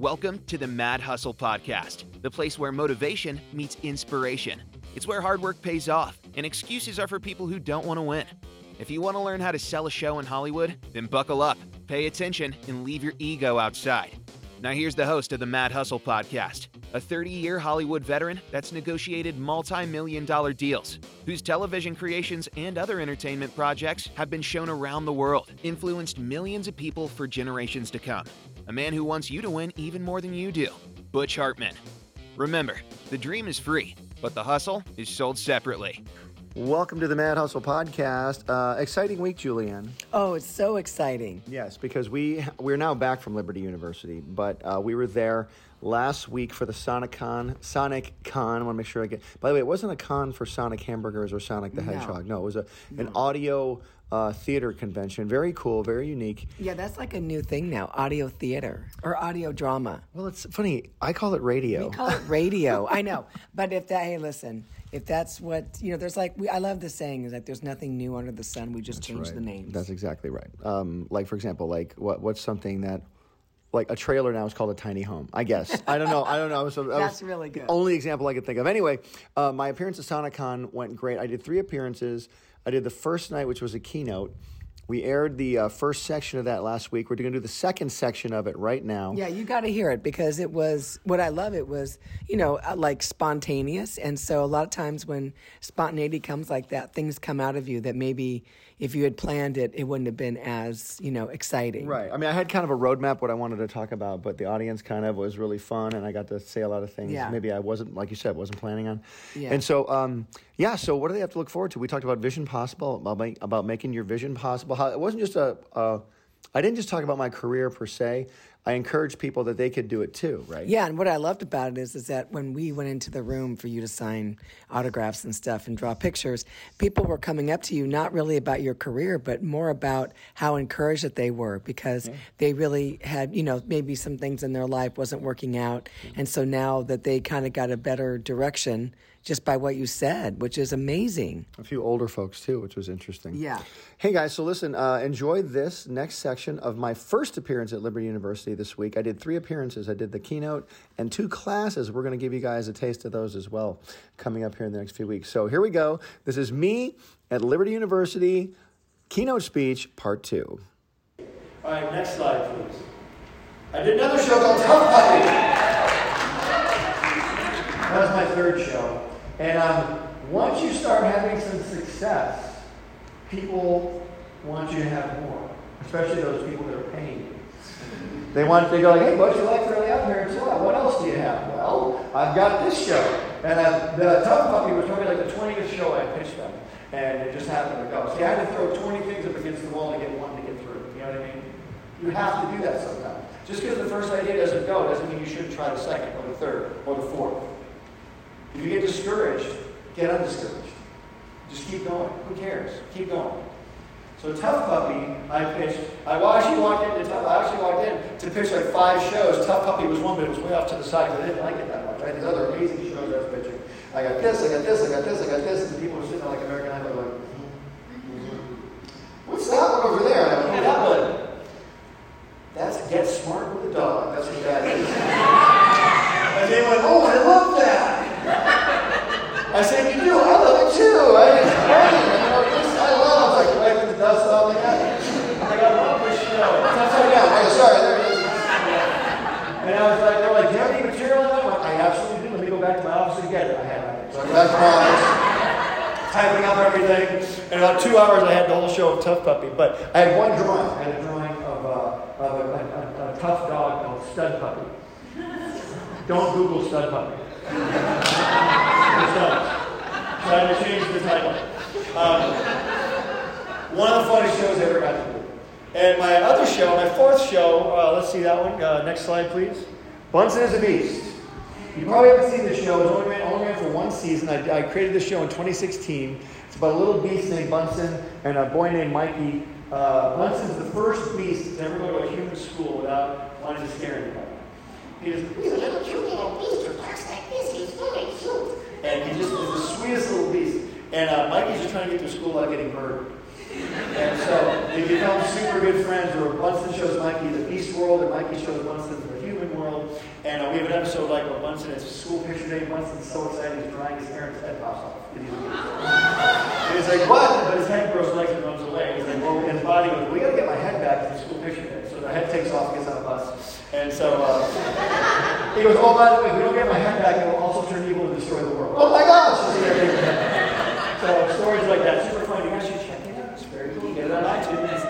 Welcome to the Mad Hustle Podcast, the place where motivation meets inspiration. It's where hard work pays off, and excuses are for people who don't want to win. If you want to learn how to sell a show in Hollywood, then buckle up, pay attention, and leave your ego outside. Now, here's the host of the Mad Hustle Podcast, a 30 year Hollywood veteran that's negotiated multi million dollar deals, whose television creations and other entertainment projects have been shown around the world, influenced millions of people for generations to come. A man who wants you to win even more than you do, Butch Hartman. Remember, the dream is free, but the hustle is sold separately. Welcome to the Mad Hustle podcast. Uh, exciting week, Julianne. Oh, it's so exciting. Yes, because we we're now back from Liberty University, but uh, we were there last week for the Sonic Con. Sonic Con. I want to make sure I get. By the way, it wasn't a con for Sonic hamburgers or Sonic the No. Hedgehog. No, it was a an audio uh, theater convention. Very cool, very unique. Yeah, that's like a new thing now audio theater or audio drama. Well, it's funny. I call it radio. We call it radio. I know. But if that, hey, listen, if that's what, you know, there's like, we, I love the saying is that there's nothing new under the sun. We just change Right. the names. That's exactly right. Um, like for example, like what what's something that like a trailer now is called a tiny home. I guess I don't know. I don't know. So that That's was really good. Only example I could think of. Anyway, uh, my appearance at SonicCon went great. I did three appearances. I did the first night, which was a keynote. We aired the uh, first section of that last week. We're going to do the second section of it right now. Yeah, you got to hear it because it was what I love. It was, you know, uh, like spontaneous. And so a lot of times when spontaneity comes like that, things come out of you that maybe if you had planned it, it wouldn't have been as, you know, exciting. Right. I mean, I had kind of a roadmap what I wanted to talk about, but the audience kind of was really fun, and I got to say a lot of things. Yeah. Maybe I wasn't, like you said, wasn't planning on. Yeah. And so, um, yeah. So, what do they have to look forward to? We talked about Vision Possible, about make, about making your vision possible. How it wasn't just a. a I didn't just talk about my career per se. I encourage people that they could do it too. Right. Yeah, and what I loved about it is, is that when we went into the room for you to sign autographs and stuff and draw pictures, people were coming up to you not really about your career, but more about how encouraged that they were because they really had, you know, maybe some things in their life wasn't working out, and so now that they kind of got a better direction just by what you said, which is amazing. A few older folks too, which was interesting. Yeah. Hey guys, so listen, uh, enjoy this next section of my first appearance at Liberty University this week. I did three appearances. I did the keynote and two classes. We're going to give you guys a taste of those as well coming up here in the next few weeks. So here we go. This is me at Liberty University, keynote speech, part two. All right, next slide, please. I did another show called Tough Puppy. That was my third show. And um, once you start having some success, people want you to have more, especially those people that are paying you. They want they go like, hey, Butch, you like early up here? So what? What else do you have? Well, I've got this show. And uh, the Tough Puppy was probably like the 20th show I pitched them. And it just happened to go. See, I had to throw 20 things up against the wall to get one to get through. You know what I mean? You have to do that sometimes. Just because the first idea doesn't go doesn't mean you shouldn't try the second or the third or the fourth. If you get discouraged, get undiscouraged. Just keep going. Who cares? Keep going. So Tough Puppy, I pitched. I actually walked into Tough. I actually walked in to pitch like five shows. Tough Puppy was one, but it was way off to the side because I didn't like it that much. Right? These other amazing shows I was pitching. I got this, I got this, I got this, I got this, and the people were sitting there like American Idol, like, hmm? "What's that one over there?" I "Oh, that one." That's Get Smart with a Dog. That's what that is. and they went, "Oh, I love that." I said, "You do? I love it too. I, it's great. You know, this, I love." Like wiping the dust off. Like, I, like, I love this show. Upside down. Okay, sorry, there it is. And I was like, they're like, "Do you have any material in that?" I "I absolutely do. Let me go back to my office and get it." I had it. So I go back to my office typing up everything. In about two hours, I had the whole show of Tough Puppy. But I had one drawing. I had a drawing of, uh, of a, a, a, a tough dog called Stud Puppy. Don't Google Stud Puppy. It's not. Had to change the title. Um, one of the funniest shows I ever got to do. And my other show, my fourth show, uh, let's see that one. Uh, next slide, please. Bunsen is a Beast. You probably haven't seen the show. It only ran, only ran for one season. I, I created the show in 2016. It's about a little beast named Bunsen and a boy named Mikey. Uh, Bunsen's the first beast to ever go to a human school without wanting to scare anybody. He just, he's a little cute little beast talks like this. He's really cute. And he just is sweetest little beast. And uh, Mikey's just trying to get through school without getting murdered. And so they become super good friends. Where Bunsen shows Mikey the beast world, and Mikey shows Bunsen the human world. And uh, we have an episode like where Bunsen, it's school picture day. Bunsen's so excited he's drawing his his head pops off. And he's like, what? But his head grows legs and runs away. He's like, well, and his body goes, we got to get my head back to the school picture day. So the head takes off, gets on a bus. And so uh, he goes, oh, by the way, if we don't get my head back, it will also turn evil and destroy the world. Oh my gosh! so stories like that, super funny. You guys should check it out. It's very cool. Get it on iTunes.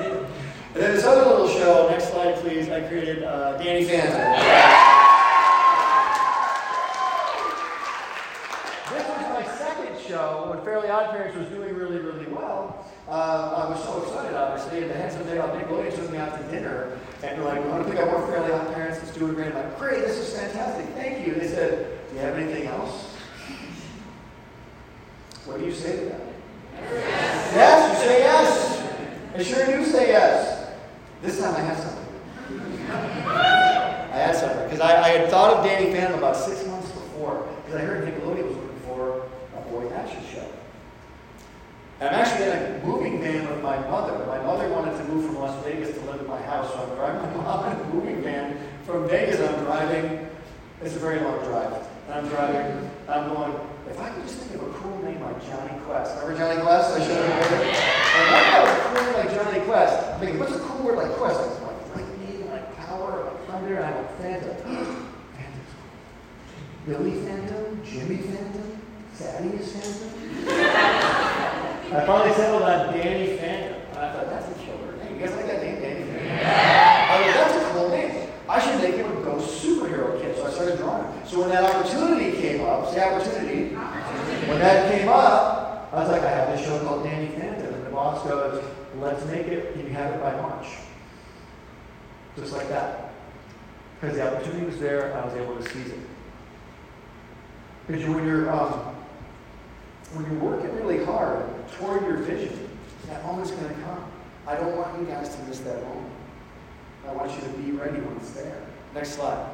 And then this other little show, next slide please, I created uh, Danny Phantom. This was my second show when Fairly Odd Parents was doing really, really well. Uh, I was so excited, obviously, and the day on Nickelodeon took me out to dinner, and like, "We want to pick up more Fairly Odd Parents. Great." I'm like, "Great, this is fantastic. Thank you." They said, "Do you have anything else?" What do you say to that? Yes. yes, you say yes. I sure do say yes. This time I had something. I had something because I, I, had thought of Danny Phantom about six months before because I heard Nickelodeon was looking for a boy action show. And I'm actually in a moving van with my mother. My mother wanted to move from Las Vegas to live in my house, so I'm driving my mom in a moving van from Vegas. I'm driving. It's a very long drive. And I'm driving. I'm going. If I could just think of a cool name like Jonny Quest. Remember Jonny Quest? I showed you. And I thought a cool like Jonny Quest. I'm thinking, what's a cool word like Quest? Like lightning, like power, like thunder. And I go, Phantom. Phantom. Billy Phantom, Jimmy Phantom, Thaddeus Phantom. I finally settled on Danny Phantom. I thought, that's a killer name. You guys like that name, Danny Phantom? I was like, that's a cool name. I should make him a ghost superhero kid. So I started drawing. So when that opportunity came up, the opportunity, when that came up, I was like, I have this show called Danny Phantom. And the boss goes, let's make it, you have it by March? Just like that. Because the opportunity was there, I was able to seize it. Because when you're um, when you're working really hard toward your vision, that moment's going to come. I don't want you guys to miss that moment. I want you to be ready when it's there. Next slide.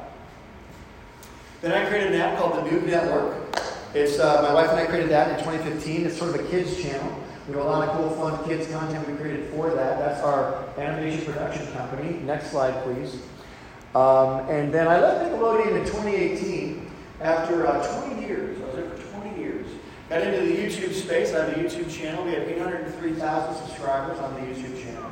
Then I created an app called the Noog Network. It's uh, my wife and I created that in 2015. It's sort of a kids channel. We have a lot of cool, fun kids content we created for that. That's our animation production company. Next slide, please. Um, and then I left Nickelodeon in 2018 after uh, 20 years. I was there for 20 years. Got into the YouTube space. I have a YouTube channel. We have 803,000 subscribers on the YouTube channel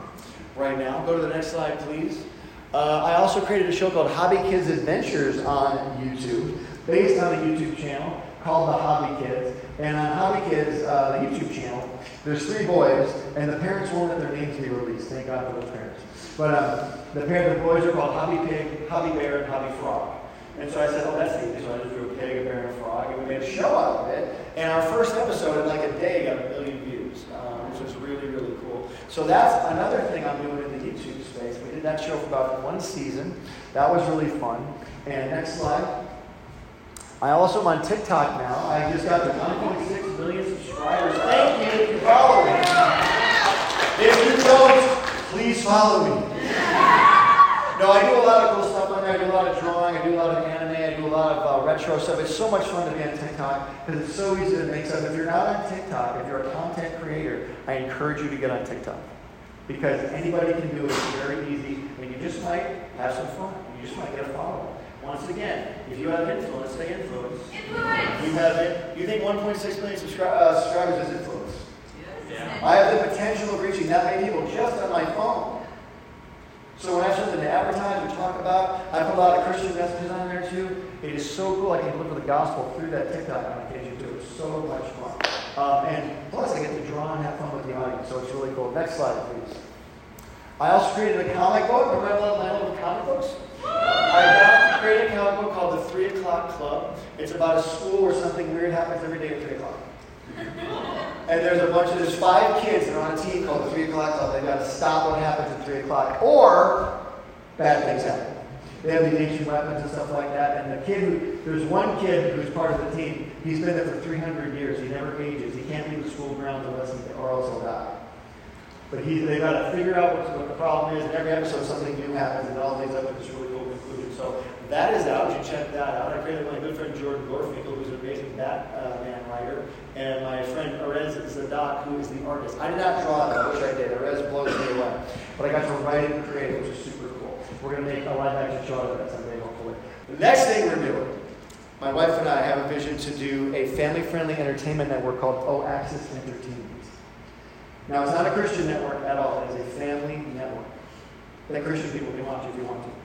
right now. Go to the next slide, please. Uh, I also created a show called Hobby Kids Adventures on YouTube, based on a YouTube channel called The Hobby Kids. And on Hobby Kids, uh, the YouTube channel, there's three boys, and the parents won't let their names be released. Thank God for those parents. But um, the parents, the boys are called Hobby Pig, Hobby Bear, and Hobby Frog. And so I said, oh, that's easy. So I just drew a pig, a bear, and a frog, and we made a show out of it. And our first episode in like a day got a million views, um, which was really, really cool. So that's another thing I'm doing in the YouTube space. We did that show for about one season. That was really fun. And next slide. I also am on TikTok now. I just got to 1.6 million subscribers. Thank you if you follow me. If you don't, please follow me. No, I do a lot of cool stuff on there. I do a lot of drawing. I do a lot of anime. I do a lot of uh, retro stuff. It's so much fun to be on TikTok because it's so easy to make stuff. If you're not on TikTok, if you're a content creator, I encourage you to get on TikTok because anybody can do it. It's very easy, and you just might have some fun. You just might get a following. Once again, if you have influence, say influence. Influence. You have it. You think 1.6 million subscri- uh, subscribers is influence? Yes. Yeah. I have the potential of reaching that many people just on my phone. So when I have something to advertise or talk about, I put a lot of Christian messages on there too. It is so cool. I can deliver the gospel through that TikTok on occasion too. It's so much fun. Um, and plus, I get to draw and have fun with the audience, so it's really cool. Next slide, please. I also created a comic book. Remember my little comic books? I got created a comic book called The Three O'Clock Club. It's about a school where something weird happens every day at 3 o'clock. And there's a bunch of, there's five kids that are on a team called the 3 o'clock club. They've got to stop what happens at 3 o'clock, or bad things happen. They have these ancient weapons and stuff like that. And the kid who, there's one kid who's part of the team. He's been there for 300 years. He never ages. He can't leave the school grounds unless he, or else he'll die. But he, they've got to figure out what, what the problem is. And every episode, something new happens, and all leads up to this really that is out. You check that out. I created my good friend Jordan Gorfinkel, who's an amazing Batman writer, and my friend Arez Zadok, who is the artist. I did not draw that. I I did. Arez blows me away. But I got to write it and create it, which is super cool. We're going to make a live action show of that someday, hopefully. The next thing we're doing, my wife and I have a vision to do a family friendly entertainment network called OAXIS Entertainment. Now, it's not a Christian network at all, it is a family network. That Christian people can watch if you want to.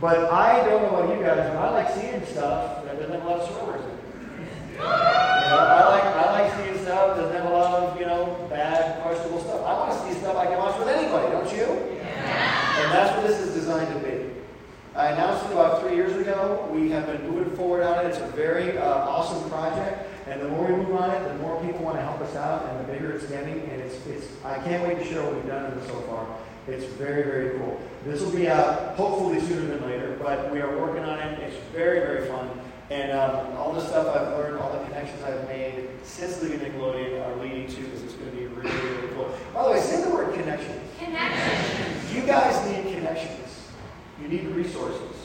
But I don't know about you guys, but I like seeing stuff that doesn't have a lot of swear words in it. You know, I like I like seeing stuff that doesn't have a lot of, you know, bad, questionable stuff. I want to see stuff I can watch with anybody, don't you? Yeah. And that's what this is designed to be. I announced it about three years ago. We have been moving forward on it. It's a very uh, awesome project. And the more we move on it, the more people want to help us out, and the bigger it's getting. And it's, it's I can't wait to share what we've done with it so far. It's very, very cool. This will be out hopefully sooner than later, but we are working on it. It's very, very fun. And um, all the stuff I've learned, all the connections I've made since leaving Nickelodeon are leading to this. It's going to be really, really cool. By the way, say the word connection. Connection. You guys need connections. You need resources.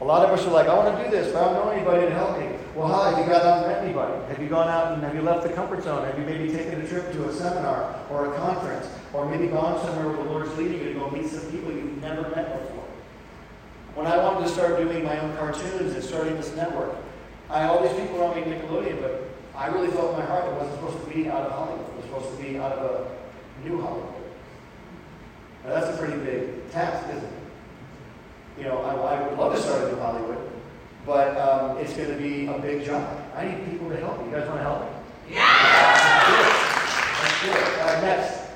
A lot of us are like, I want to do this, but I don't know anybody to help me. Well, how have you gone out and met anybody? Have you gone out and have you left the comfort zone? Have you maybe taken a trip to a seminar or a conference? Or maybe gone somewhere where the Lord's leading you to go meet some people you've never met before? When I wanted to start doing my own cartoons and starting this network, I all these people around me Nickelodeon, but I really felt in my heart it wasn't supposed to be out of Hollywood. It was supposed to be out of a new Hollywood. Now that's a pretty big task, isn't it? You know, I, I would love to start a new Hollywood, but um, it's going to be a big job. I need people to help me. You guys want to help me? Yeah! Let's do it. Let's do it. Uh, next.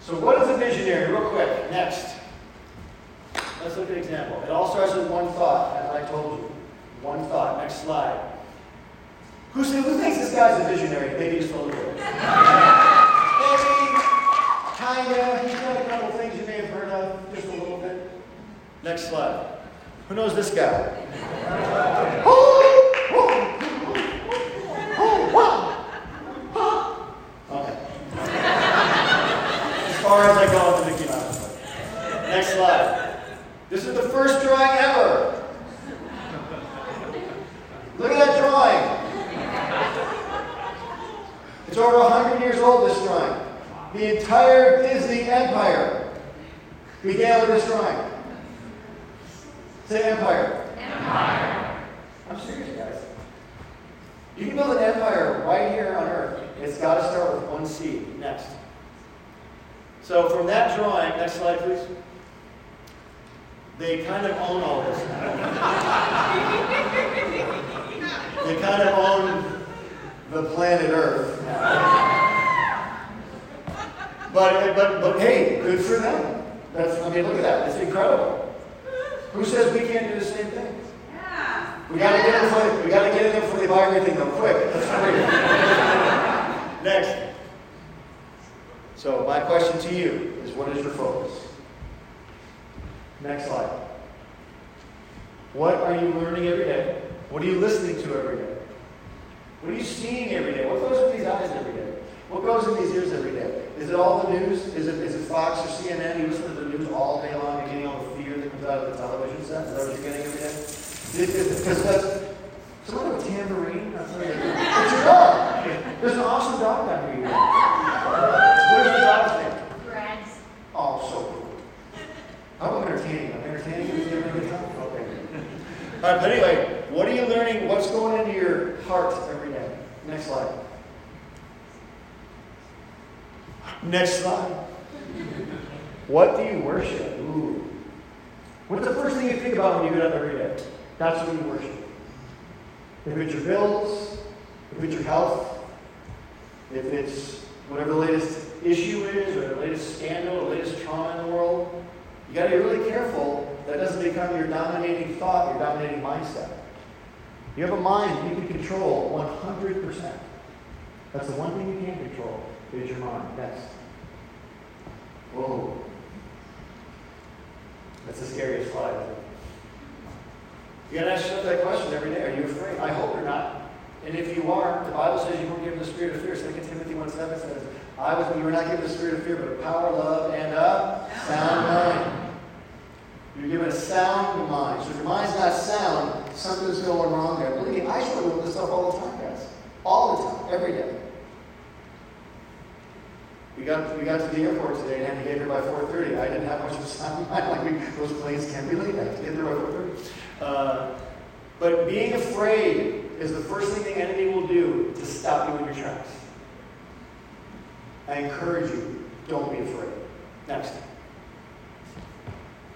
So, what is a visionary? Real quick. Next. Let's look at an example. It all starts with one thought, as I told you. One thought. Next slide. Who, who thinks this guy's a visionary? Maybe just a little bit. Maybe, kinda. He's done a couple things you may have heard of, just a little bit. Next Who knows this guy? Okay. As far as I go into Mickey Mouse. Next slide. This is the first drawing ever. Look at that drawing. It's over 100 years old, this drawing. The entire Disney empire began with this drawing. Say empire. Empire. I'm serious, guys. You can build an empire right here on Earth. It's got to start with one seed. Next. So from that drawing, next slide, please. They kind of own all this now. they kind of own the planet Earth now. But, but, but hey, good for them. That's, I mean, look at that. It's incredible. Who says we can't do the same thing? Yeah. We gotta get in before we gotta get in there before they buy everything though. Quick. Next. So my question to you is what is your focus? Next slide. What are you learning every day? What are you listening to every day? What are you seeing every day? What goes in these eyes every day? What goes in these ears every day? Is it all the news? Is it, is it Fox or CNN? You listen to the news all day long and getting all the comes out of the television set? Is that what you're getting every day? Because that's someone with a tambourine. What is. It's your dog. There's an awesome dog down here. Where's the dog's name? Breads. Oh, so cool. About entertaining? I'm entertaining. You having a good time? Okay. All right, but anyway, what are you learning? What's going into your heart every day? Next slide. Next slide. What do you worship? Ooh. What's the first thing you think about when you get up every day? That's what you worship. If it's your bills, if it's your health, if it's whatever the latest issue is, or the latest scandal, or the latest trauma in the world, you got to be really careful that doesn't become your dominating thought, your dominating mindset. You have a mind you can control 100%. That's the one thing you can't control is your mind. Next. Whoa. That's the scariest slide. You gotta ask yourself that question every day. Are you afraid? I hope you're not. And if you are, the Bible says you weren't given the spirit of fear. 2 Timothy 1 7 says, I was, you were not given the spirit of fear, but of power, love, and a sound mind. You're given a sound mind. So if your mind's not sound, something's going wrong there. Believe me, I struggle with this stuff all the time, guys. All the time, every day. We got, we got to the airport today and had to get here by 4.30. I didn't have much of a time. Like those planes can be late. I have to get there by 4.30. Uh, but being afraid is the first thing the enemy will do to stop you in your tracks. I encourage you, don't be afraid. Next.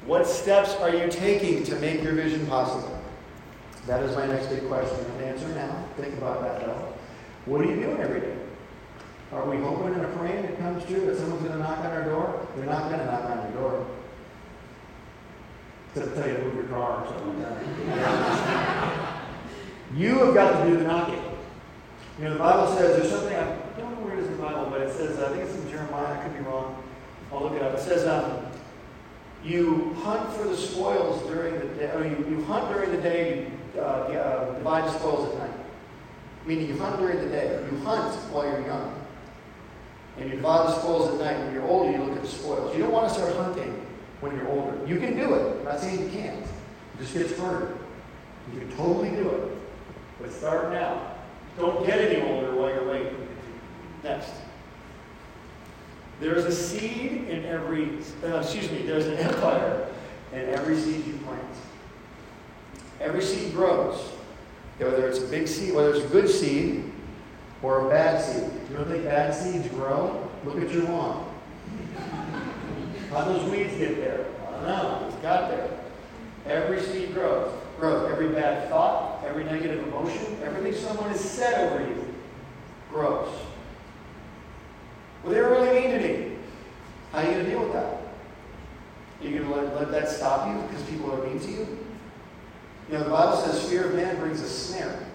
What steps are you taking to make your vision possible? That is my next big question. And answer now. Think about that though. What are you doing every day? Are we hoping and praying it comes true that someone's going to knock on our door? They're not going to knock on your door. Except tell you to move your car or something like that. you have got to do the knocking. You know, the Bible says there's something, I don't know where it is in the Bible, but it says, I think it's in Jeremiah, I could be wrong. I'll look it up. It says, um, you hunt for the spoils during the day, or you, you hunt during the day, you uh, divide the spoils at night. Meaning you hunt during the day. You hunt while you're young. And you divide the spoils at night. When you're older, you look at the spoils. You don't want to start hunting when you're older. You can do it. I'm not saying you can't. It just gets harder. You can totally do it. But start now. Don't get any older while you're waiting. Next. There's a seed in every, uh, excuse me, there's an empire in every seed you plant. Every seed grows. Whether it's a big seed, whether it's a good seed or a bad seed. You don't think bad seeds grow? Look at your lawn. How those weeds get there? I don't know. It's got there. Every seed grows. Grows. Every bad thought, every negative emotion, everything someone has said over you grows. Well, they were really mean to me. How are you going to deal with that? Are you going to let, let that stop you because people are mean to you? You know, the Bible says fear of man brings a snare.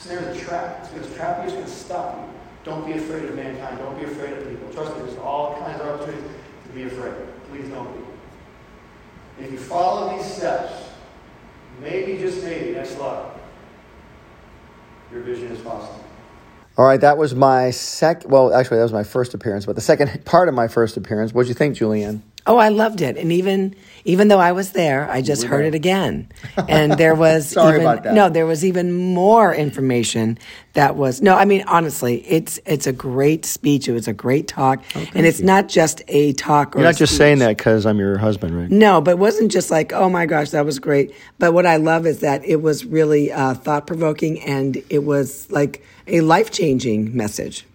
Snare is a trap. It's going to trap you, it's going to stop you. Don't be afraid of mankind. Don't be afraid of people. Trust me, there's all kinds of opportunities to be afraid. Please don't be. If you follow these steps, maybe, just maybe, next slide, your vision is possible. All right, that was my sec. Well, actually, that was my first appearance, but the second part of my first appearance. What'd you think, Julianne? Oh, I loved it, and even even though I was there, I just heard it again, and there was Sorry even, about that. No, there was even more information that was no. I mean, honestly, it's it's a great speech. It was a great talk, and it's not just a talk. Or You're not just speech. saying that because I'm your husband, right? No, but it wasn't just like, oh my gosh, that was great. But what I love is that it was really uh, thought provoking and it was like a life changing message.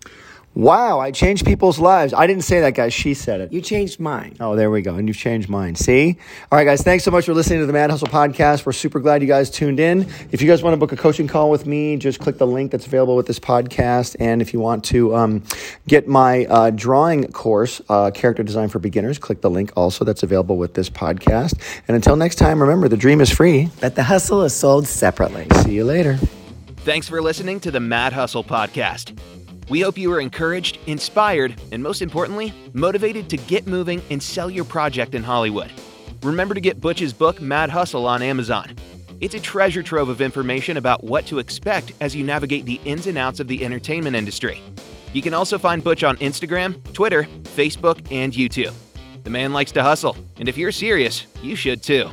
Wow, I changed people's lives. I didn't say that, guys. She said it. You changed mine. Oh, there we go. And you've changed mine. See? All right, guys. Thanks so much for listening to the Mad Hustle podcast. We're super glad you guys tuned in. If you guys want to book a coaching call with me, just click the link that's available with this podcast. And if you want to um, get my uh, drawing course, uh, Character Design for Beginners, click the link also that's available with this podcast. And until next time, remember the dream is free. But the hustle is sold separately. See you later. Thanks for listening to the Mad Hustle podcast. We hope you are encouraged, inspired, and most importantly, motivated to get moving and sell your project in Hollywood. Remember to get Butch's book, Mad Hustle, on Amazon. It's a treasure trove of information about what to expect as you navigate the ins and outs of the entertainment industry. You can also find Butch on Instagram, Twitter, Facebook, and YouTube. The man likes to hustle, and if you're serious, you should too.